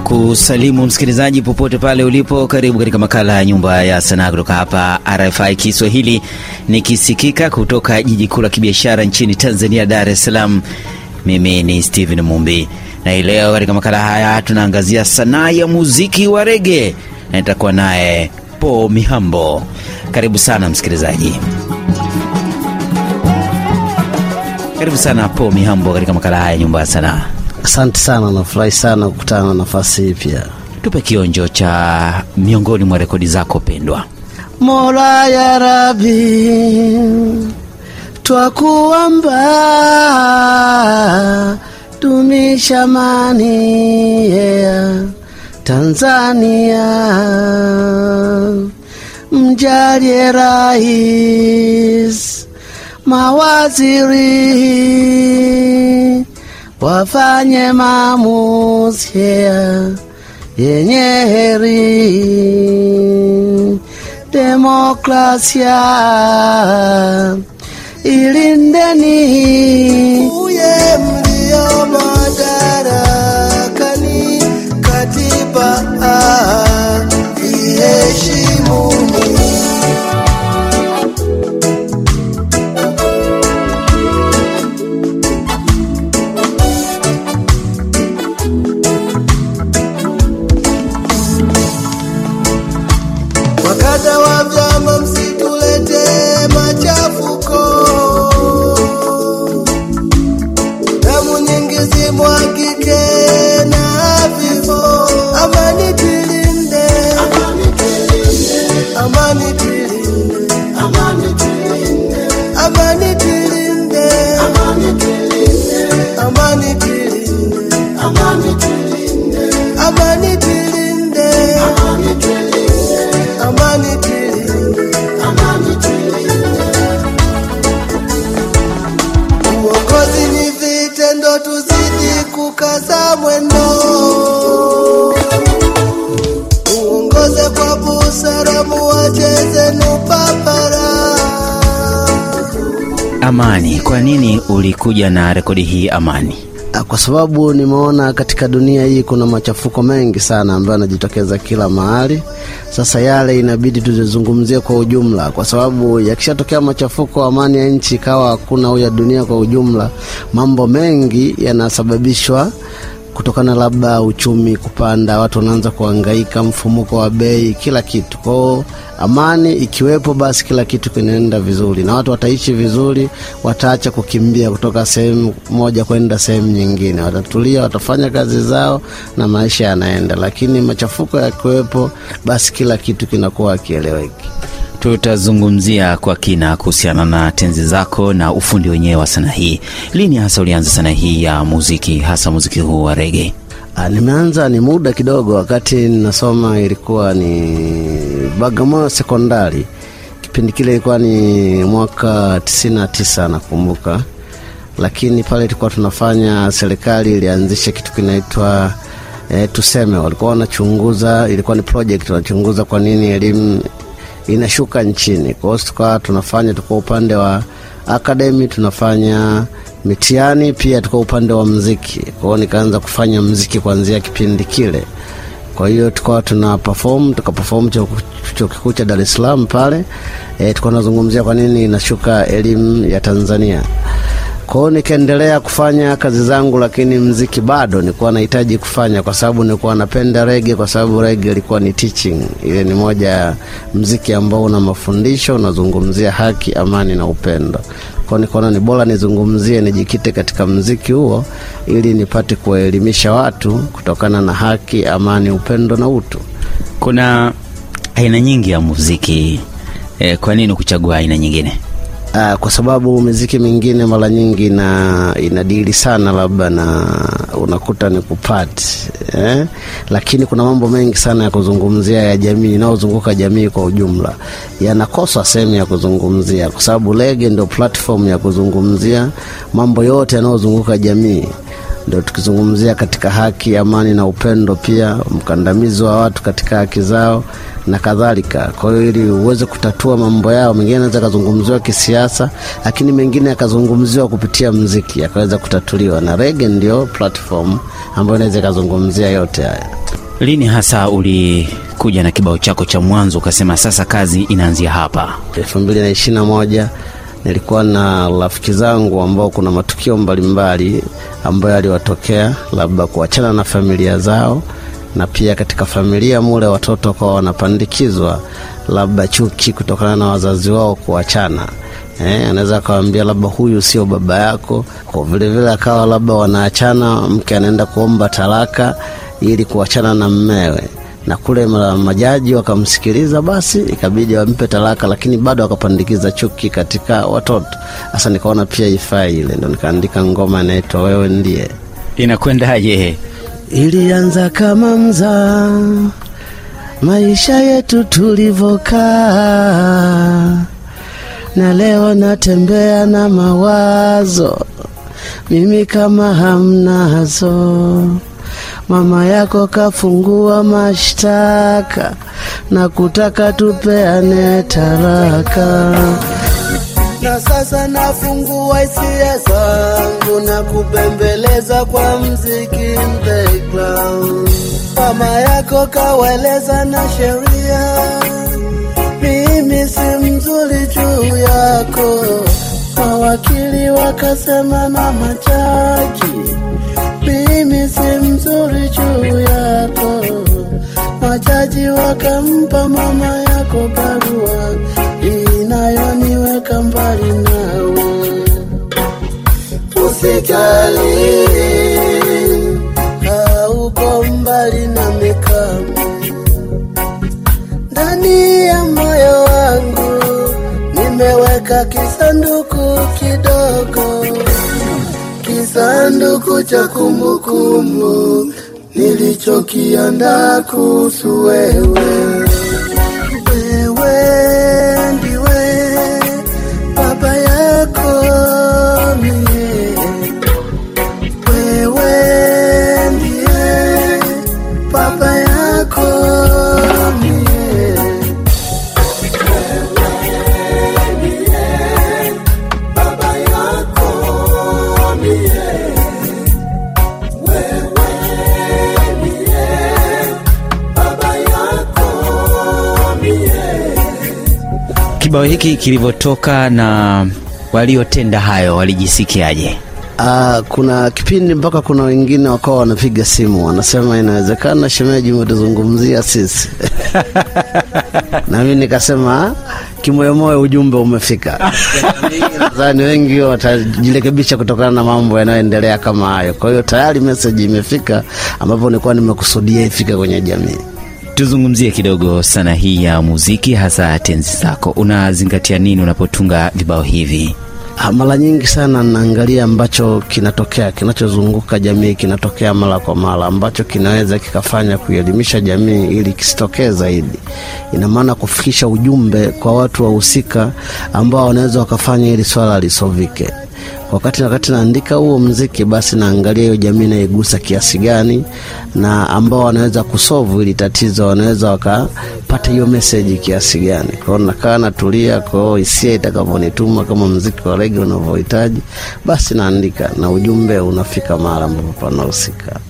kusalimu msikilizaji popote pale ulipo. Karibu katika makala ya Nyumba ya Sanaa kutoka hapa RFI Kiswahili, nikisikika kutoka jiji kuu la kibiashara nchini Tanzania, Dar es Salaam. Mimi ni Steven Mumbi na hii leo katika makala haya tunaangazia sanaa ya muziki wa rege na nitakuwa naye Po Mihambo. Karibu sana msikilizaji, karibu sana Po Mihambo katika makala haya Nyumba ya Sanaa. Asante sana, nafurahi sana kukutana na nafasi hii pia. Tupe kionjo cha miongoni mwa rekodi zako pendwa. Mola ya Rabi, twakuomba dumisha amani ya Tanzania, mjalie rais, mawaziri wafanye maamuzi yenye heri, demokrasia ilindeni. Uye mlio madarakani, Amani, kwa nini ulikuja na rekodi hii Amani? Ah, Kwa sababu nimeona katika dunia hii kuna machafuko mengi sana ambayo yanajitokeza kila mahali. Sasa yale inabidi tuzizungumzie kwa ujumla, kwa sababu yakishatokea machafuko, amani ya nchi ikawa hakuna au ya dunia kwa ujumla, mambo mengi yanasababishwa kutokana labda uchumi kupanda, watu wanaanza kuhangaika, mfumuko wa bei, kila kitu. Kwao amani ikiwepo, basi kila kitu kinaenda vizuri na watu wataishi vizuri, wataacha kukimbia kutoka sehemu moja kwenda sehemu nyingine, watatulia, watafanya kazi zao na maisha yanaenda. Lakini machafuko yakiwepo, basi kila kitu kinakuwa akieleweki. Tutazungumzia kwa kina kuhusiana na tenzi zako na ufundi wenyewe wa sanaa hii. Lini hasa ulianza sanaa hii ya muziki, hasa muziki huu wa rege? Ah, nimeanza ni muda kidogo, wakati ninasoma ilikuwa ni Bagamoyo sekondari. Kipindi kile ilikuwa ni mwaka tisini na tisa nakumbuka, lakini pale tulikuwa tunafanya, serikali ilianzisha kitu kinaitwa e, tuseme, walikuwa wanachunguza, ilikuwa ni project, wanachunguza kwa nini elimu inashuka nchini. Kwa hiyo tukawa tunafanya, tuko upande wa akademi tunafanya mitihani pia tuko upande wa mziki. Kwa nikaanza kufanya mziki kuanzia kipindi kile. Kwa hiyo tukawa tuna perform tukaperform chuo chuo kikuu cha Dar es Salaam pale e, tukawa tunazungumzia kwa nini inashuka elimu ya Tanzania. Kwa nikaendelea kufanya kazi zangu, lakini mziki bado nilikuwa nahitaji kufanya, kwa sababu nilikuwa napenda rege, kwa sababu rege ilikuwa ni teaching. Ile ni moja ya mziki ambao una mafundisho, unazungumzia haki, amani na upendo. Kwa nikaona ni bora nizungumzie, nijikite katika mziki huo, ili nipate kuwaelimisha watu kutokana na haki, amani, upendo na utu. Kuna aina nyingi ya muziki e, kwa nini kuchagua aina nyingine? Ah, kwa sababu miziki mingine mara nyingi ina inadili sana labda na unakuta ni kupati eh? Lakini kuna mambo mengi sana ya kuzungumzia ya jamii inayozunguka jamii kwa ujumla yanakosa sehemu ya kuzungumzia, kwa sababu lege ndio platform ya kuzungumzia mambo yote yanayozunguka jamii ndio tukizungumzia katika haki, amani na upendo, pia mkandamizi wa watu katika haki zao na kadhalika. Kwa hiyo ili uweze kutatua mambo yao, mengine anaweza akazungumziwa kisiasa, lakini mengine yakazungumziwa kupitia mziki yakaweza kutatuliwa, na rege ndio platform ambayo inaweza ikazungumzia yote haya. Lini hasa ulikuja na kibao chako cha mwanzo ukasema sasa kazi inaanzia hapa? elfu mbili na ishirini na moja nilikuwa na rafiki zangu ambao kuna matukio mbalimbali ambayo aliwatokea labda kuachana na familia zao na pia katika familia mule watoto wakawa wanapandikizwa labda chuki kutokana na wazazi wao kuachana. Eh, anaweza akawambia labda huyu sio baba yako, kwa vilevile akawa labda wanaachana, mke anaenda kuomba talaka ili kuachana na mmewe na kule ma- majaji wakamsikiliza, basi ikabidi wampe talaka, lakini bado wakapandikiza chuki katika watoto. Sasa nikaona pia ifai ile, ndo nikaandika ngoma inaitwa wewe ndiye. Inakwendaje? Ilianza kama mzaa, maisha yetu tulivokaa, na leo natembea na mawazo, mimi kama hamnazo. Mama yako kafungua mashtaka na kutaka tupeane taraka na sasa nafungua hisia zangu na kubembeleza kwa mziki background. Mama yako kaweleza na sheria, mimi si mzuri juu yako. Mawakili wakasema na majaji, mimi si mzuri juu yako. Majaji wakampa mama yako barua inayoniweka mbali nawe. Usijali, kisanduku cha kumbukumbu nilichokiandaa kuhusu wewe. Kibao hiki kilivyotoka na waliotenda hayo walijisikiaje? Uh, kuna kipindi mpaka kuna wengine wakawa wanapiga simu wanasema inawezekana shemeji umetuzungumzia sisi. Na mimi nikasema "Ah, kimoyomoyo ujumbe umefika. Nadhani wengi watajirekebisha kutokana na mambo yanayoendelea kama hayo. Kwa hiyo tayari meseji imefika ambapo nilikuwa nimekusudia ifike kwenye jamii Tuzungumzie kidogo sana hii ya muziki, hasa tenzi zako. Unazingatia nini unapotunga vibao hivi? Ah, mara nyingi sana naangalia ambacho kinatokea kinachozunguka jamii kinatokea mara kwa mara ambacho kinaweza kikafanya kuelimisha jamii ili kisitokee zaidi ina maana kufikisha ujumbe kwa watu wahusika ambao wanaweza wakafanya ili swala lisovike wakati wakati naandika huo mziki basi naangalia hiyo jamii naigusa kiasi gani na ambao wanaweza kusovu ili tatizo wanaweza wakapata hiyo meseji kiasi gani. Kwao nakaa natulia kwao hisia itakavyonituma kama mziki wa rege unavyohitaji basi naandika na ujumbe unafika mahali ambapo panahusika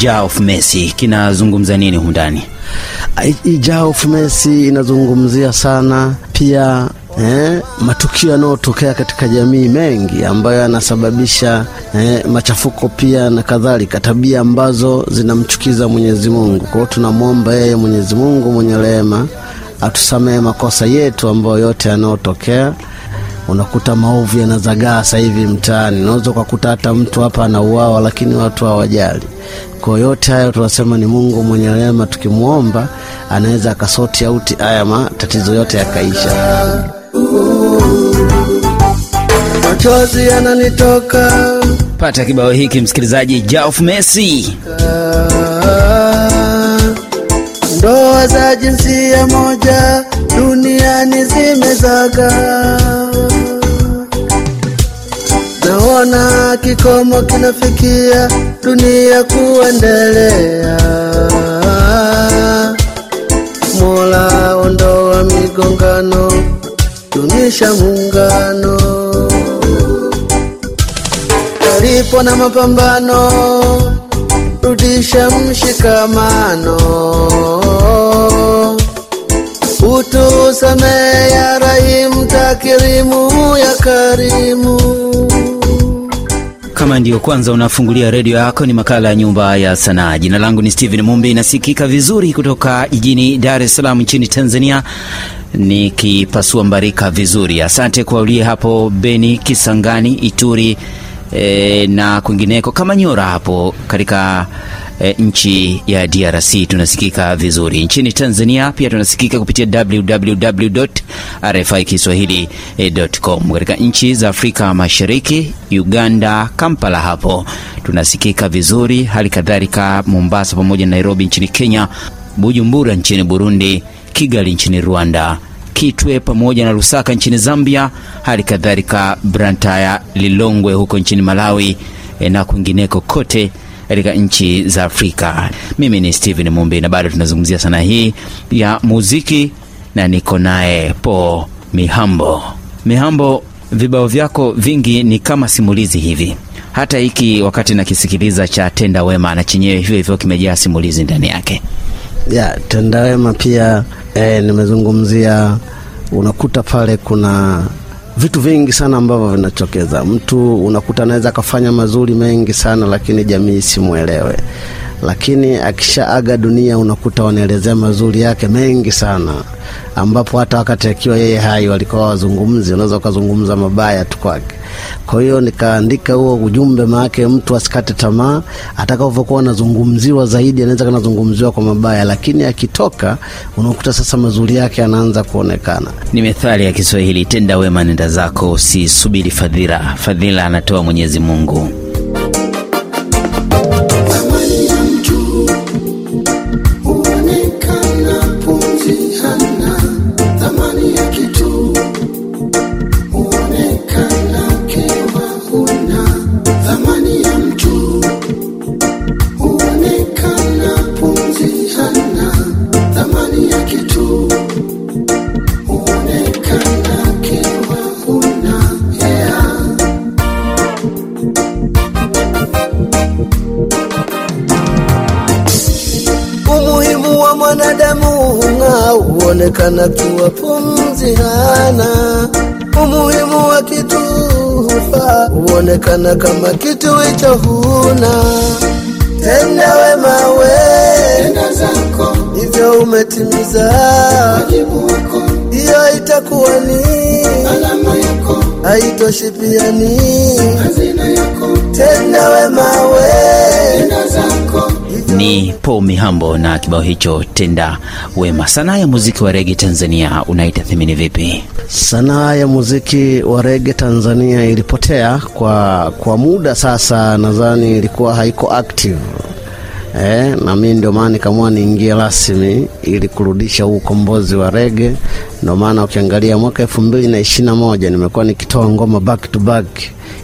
Jar kinazungumza nini humu ndani? Messi inazungumzia sana pia eh, matukio yanayotokea katika jamii mengi ambayo yanasababisha eh, machafuko pia na kadhalika, tabia ambazo zinamchukiza Mwenyezi Mungu. Kwa tunamwomba yeye Mwenyezi Mungu mwenye rehema atusamehe makosa yetu ambayo yote yanayotokea unakuta maovu yanazagaa sasa hivi mtaani. Unaweza ukakuta hata mtu hapa anauawa, lakini watu hawajali. Kwa yote hayo tunasema ni Mungu mwenye rehema, tukimwomba anaweza akasoti auti haya matatizo yote yakaisha. Machozi yananitoka Pata kibao hiki msikilizaji, Jauf Messi. Ndoa za jinsia moja duniani zimezaga, naona kikomo kinafikia dunia kuendelea. Mola ondoa migongano, dumisha muungano. Palipo na mapambano, rudisha mshikamano. Utusamehe ya Rahimu, takirimu ya karimu. Kama ndiyo kwanza unafungulia redio yako, ni makala ya Nyumba ya Sanaa. Jina langu ni Steven Mumbi, inasikika vizuri kutoka jijini Dar es Salaam nchini Tanzania, nikipasua mbarika vizuri. Asante kwa ulie hapo Beni, Kisangani, Ituri e, na kwingineko kama Nyora hapo katika e, nchi ya DRC tunasikika vizuri. Nchini Tanzania pia tunasikika kupitia www.rfikiswahili.com. Katika nchi za Afrika Mashariki, Uganda, Kampala hapo tunasikika vizuri, hali kadhalika Mombasa pamoja na Nairobi nchini Kenya, Bujumbura nchini Burundi, Kigali nchini Rwanda, Kitwe pamoja na Lusaka nchini Zambia, hali kadhalika Brantaya, Lilongwe huko nchini Malawi e, na kwingineko kote katika nchi za Afrika. Mimi ni Steven Mumbi na bado tunazungumzia sanaa hii ya muziki na niko naye Po Mihambo. Mihambo, vibao vyako vingi ni kama simulizi hivi. Hata hiki wakati nakisikiliza cha Tenda Wema na chenyewe hivyo hivyo kimejaa simulizi ndani yake. ya Tendawema pia eh, nimezungumzia. Unakuta pale kuna vitu vingi sana ambavyo vinatokeza. Mtu unakuta anaweza akafanya mazuri mengi sana, lakini jamii isimwelewe, lakini akishaaga dunia unakuta wanaelezea mazuri yake mengi sana, ambapo hata wakati akiwa yeye hai walikuwa wazungumzi, unaweza ukazungumza mabaya tu kwake. Kwa hiyo nikaandika huo ujumbe, maake mtu asikate tamaa, atakavyokuwa anazungumziwa zaidi, anaweza kanazungumziwa kwa mabaya, lakini akitoka unakuta sasa mazuri yake anaanza kuonekana. Ni methali ya Kiswahili, tenda wema nenda zako, usisubiri fadhila. Fadhila anatoa Mwenyezi Mungu. Kiwa pumzi hana. Umuhimu wa kitu hufa huonekana kama kitu hicho huna. Tenda wema we, zako, hivyo umetimiza, wajibu wako, hiyo itakuwa ni alama yako, haitoshi pia ni hazina yako. tenda wema we, zako, Ni Po Mihambo na kibao hicho tenda wema. Sanaa ya muziki wa rege Tanzania unaitathimini vipi? Sanaa ya muziki wa rege Tanzania ilipotea kwa, kwa muda sasa, nadhani ilikuwa haiko active eh, na mimi ndio maana nikaamua niingie rasmi ili kurudisha huu ukombozi wa rege. Ndio maana ukiangalia mwaka elfu mbili na ishirini na moja nimekuwa nikitoa ngoma back to back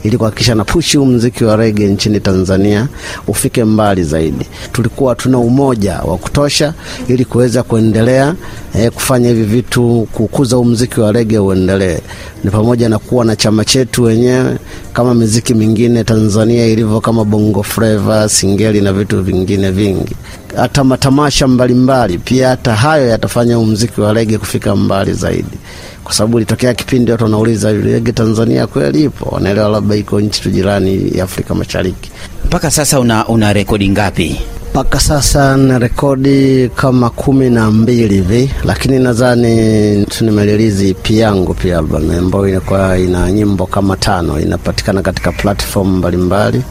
ili kuhakikisha na pushi huu mziki wa rege nchini Tanzania ufike mbali zaidi. Tulikuwa tuna umoja wa kutosha ili kuweza kuendelea eh, kufanya hivi vitu, kukuza huu mziki wa rege uendelee, ni pamoja na kuwa na chama chetu wenyewe kama miziki mingine Tanzania ilivyo, kama bongo flava, singeli na vitu vingine vingi, hata matamasha mbalimbali pia, hata hayo yatafanya muziki wa rege kufika mbali zaidi kwa sababu ilitokea kipindi watu wanauliza rege Tanzania kweli ipo, wanaelewa labda iko nchi tu jirani ya Afrika Mashariki. Mpaka sasa una, una rekodi ngapi? Mpaka sasa na rekodi kama kumi na mbili hivi, lakini nadhani nimerilizi EP yangu pia album ambayo inakuwa ina nyimbo kama tano, inapatikana katika platform mbalimbali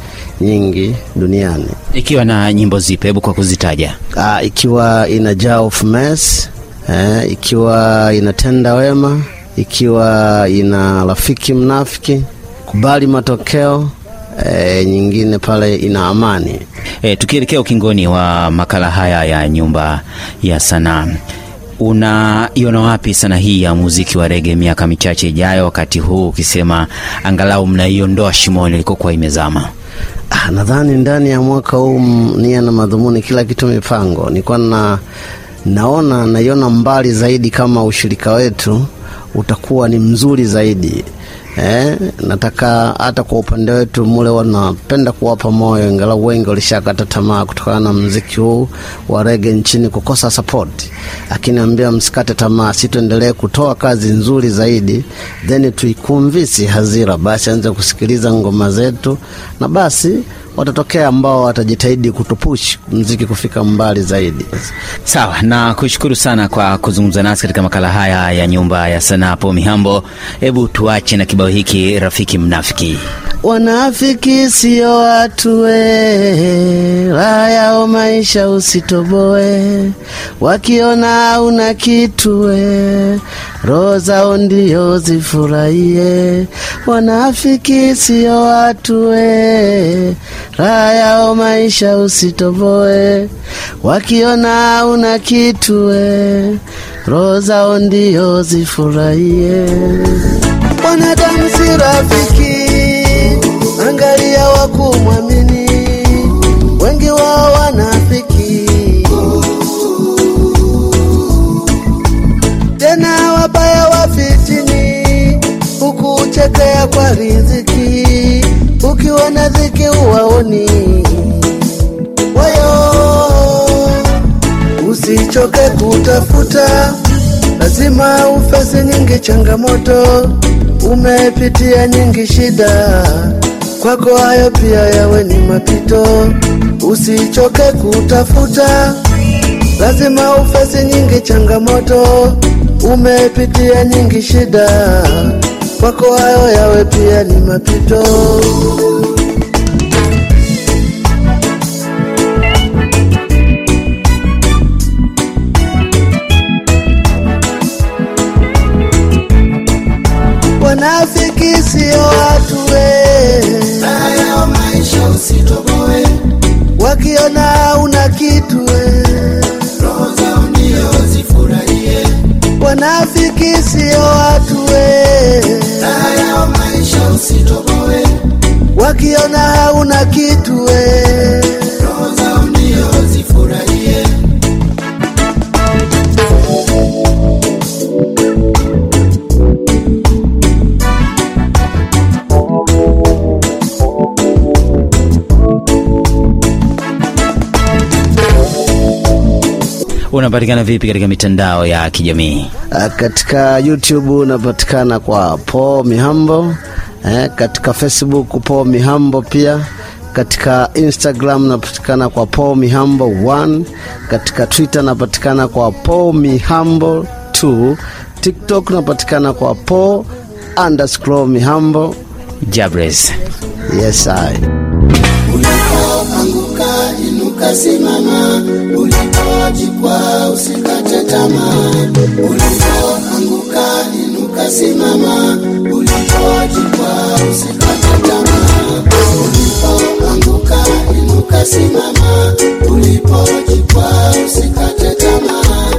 nyingi duniani. Ikiwa na nyimbo zipi? Hebu kwa kuzitaja. Aa, ikiwa ina Jar of Mess, eh, ikiwa inatenda Wema, ikiwa ina Rafiki Mnafiki, Kubali Matokeo, E, nyingine pale ina Amani. E, tukielekea ukingoni wa makala haya ya Nyumba ya Sanaa, unaiona wapi sanaa hii ya muziki wa rege miaka michache ijayo, wakati huu ukisema angalau mnaiondoa shimoni ilikokuwa imezama? Ah, nadhani ndani ya mwaka huu nia na madhumuni kila kitu mipango. Nilikuwa na naona naiona mbali zaidi kama ushirika wetu utakuwa ni mzuri zaidi. Eh, nataka hata kwa upande wetu mule wanapenda kuwapa moyo, ingalau wengi walishakata tamaa kutokana na mziki huu wa rege nchini kukosa support, lakini ambia msikate tamaa, si tuendelee kutoa kazi nzuri zaidi, then tuikumvisi hazira, basi anze kusikiliza ngoma zetu, na basi watatokea ambao watajitahidi kutupush mziki kufika mbali zaidi. Sawa, na kushukuru sana kwa kuzungumza nasi katika makala haya ya Nyumba ya Sanaa po Mihambo. Hebu tuache na kibao hiki, rafiki mnafiki. Wanafiki sio watu we, raha maisha usitoboe, wakiona una kitu we, zao ndio zifurahie. Wanafiki sio watu we, raha yao maisha usitoboe, wakiona una kitu we, zao ndio zifurahie. Wanadamu si rafiki, changamoto, umepitia nyingi shida, kwako hayo pia yawe ni mapito. Usichoke kutafuta, lazima ufesi nyingi changamoto, umepitia nyingi shida, kwako hayo yawe pia ni mapito. Wanafiki sio watu we, raha maisha usitoboe, wakiona una kitu we. roho zao ndio zifurahie. Wanafiki sio watu we, Raha maisha usitoboe, wakiona una kitu we. Unapatikana vipi katika mitandao ya kijamii? Ah, Katika YouTube unapatikana kwa Po Mihambo eh, katika Facebook Po Mihambo pia katika Instagram napatikana kwa Po Mihambo 1 katika Twitter napatikana kwa Po Mihambo 2 TikTok napatikana kwa Po underscore Mihambo Jabres. yes I inuka, ulipojikwa usikate tamaa. Ulipoanguka inuka, simama. ulipojikwa usikate tamaa. Ulipoanguka inuka, simama. ulipojikwa usikate tamaa.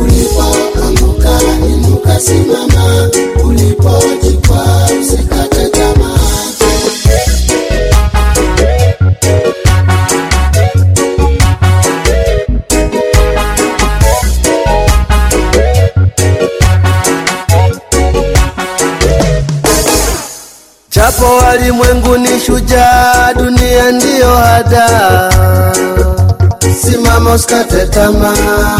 Ulipoanguka inuka, simama. ulipojikwa usikate walimwengu ni shujaa, dunia ndiyo hada. Simama usikate tamaa.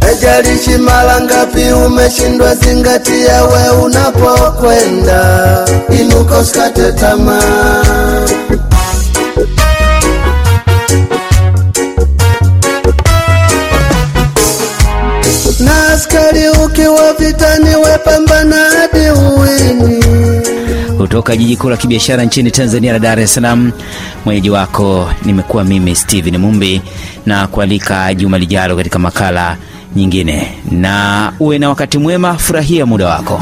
Haijalishi mara ngapi umeshindwa, zingatia we unapokwenda, inuka usikate tamaa. Vitani, hadi uweni. Kutoka jiji kuu la kibiashara nchini Tanzania la Dar es Salaam, mwenyeji wako nimekuwa mimi Steven Mumbi na kualika juma lijalo katika makala nyingine, na uwe na wakati mwema, furahia muda wako.